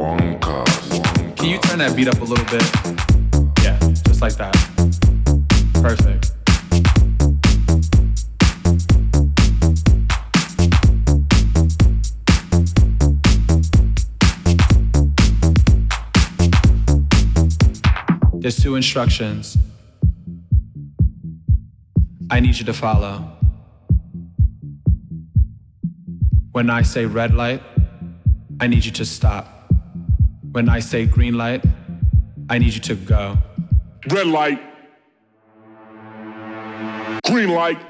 Can you turn that beat up a little bit? Yeah, just like that. Perfect. There's two instructions I need you to follow. When I say red light, I need you to stop. When I say green light, I need you to go. Red light. Green light.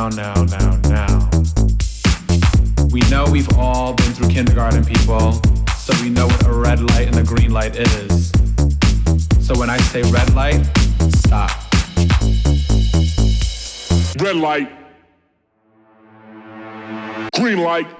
Now, now, now, now. We know we've all been through kindergarten, people, so we know what a red light and a green light is. So when I say red light, stop. Red light. Green light.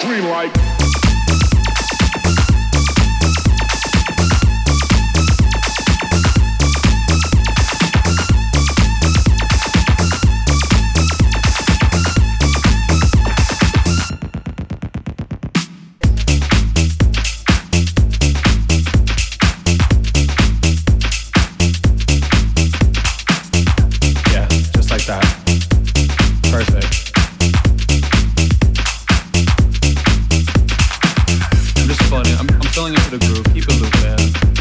Green light. Into the groove. Keep it looping.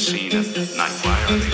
Seen at night?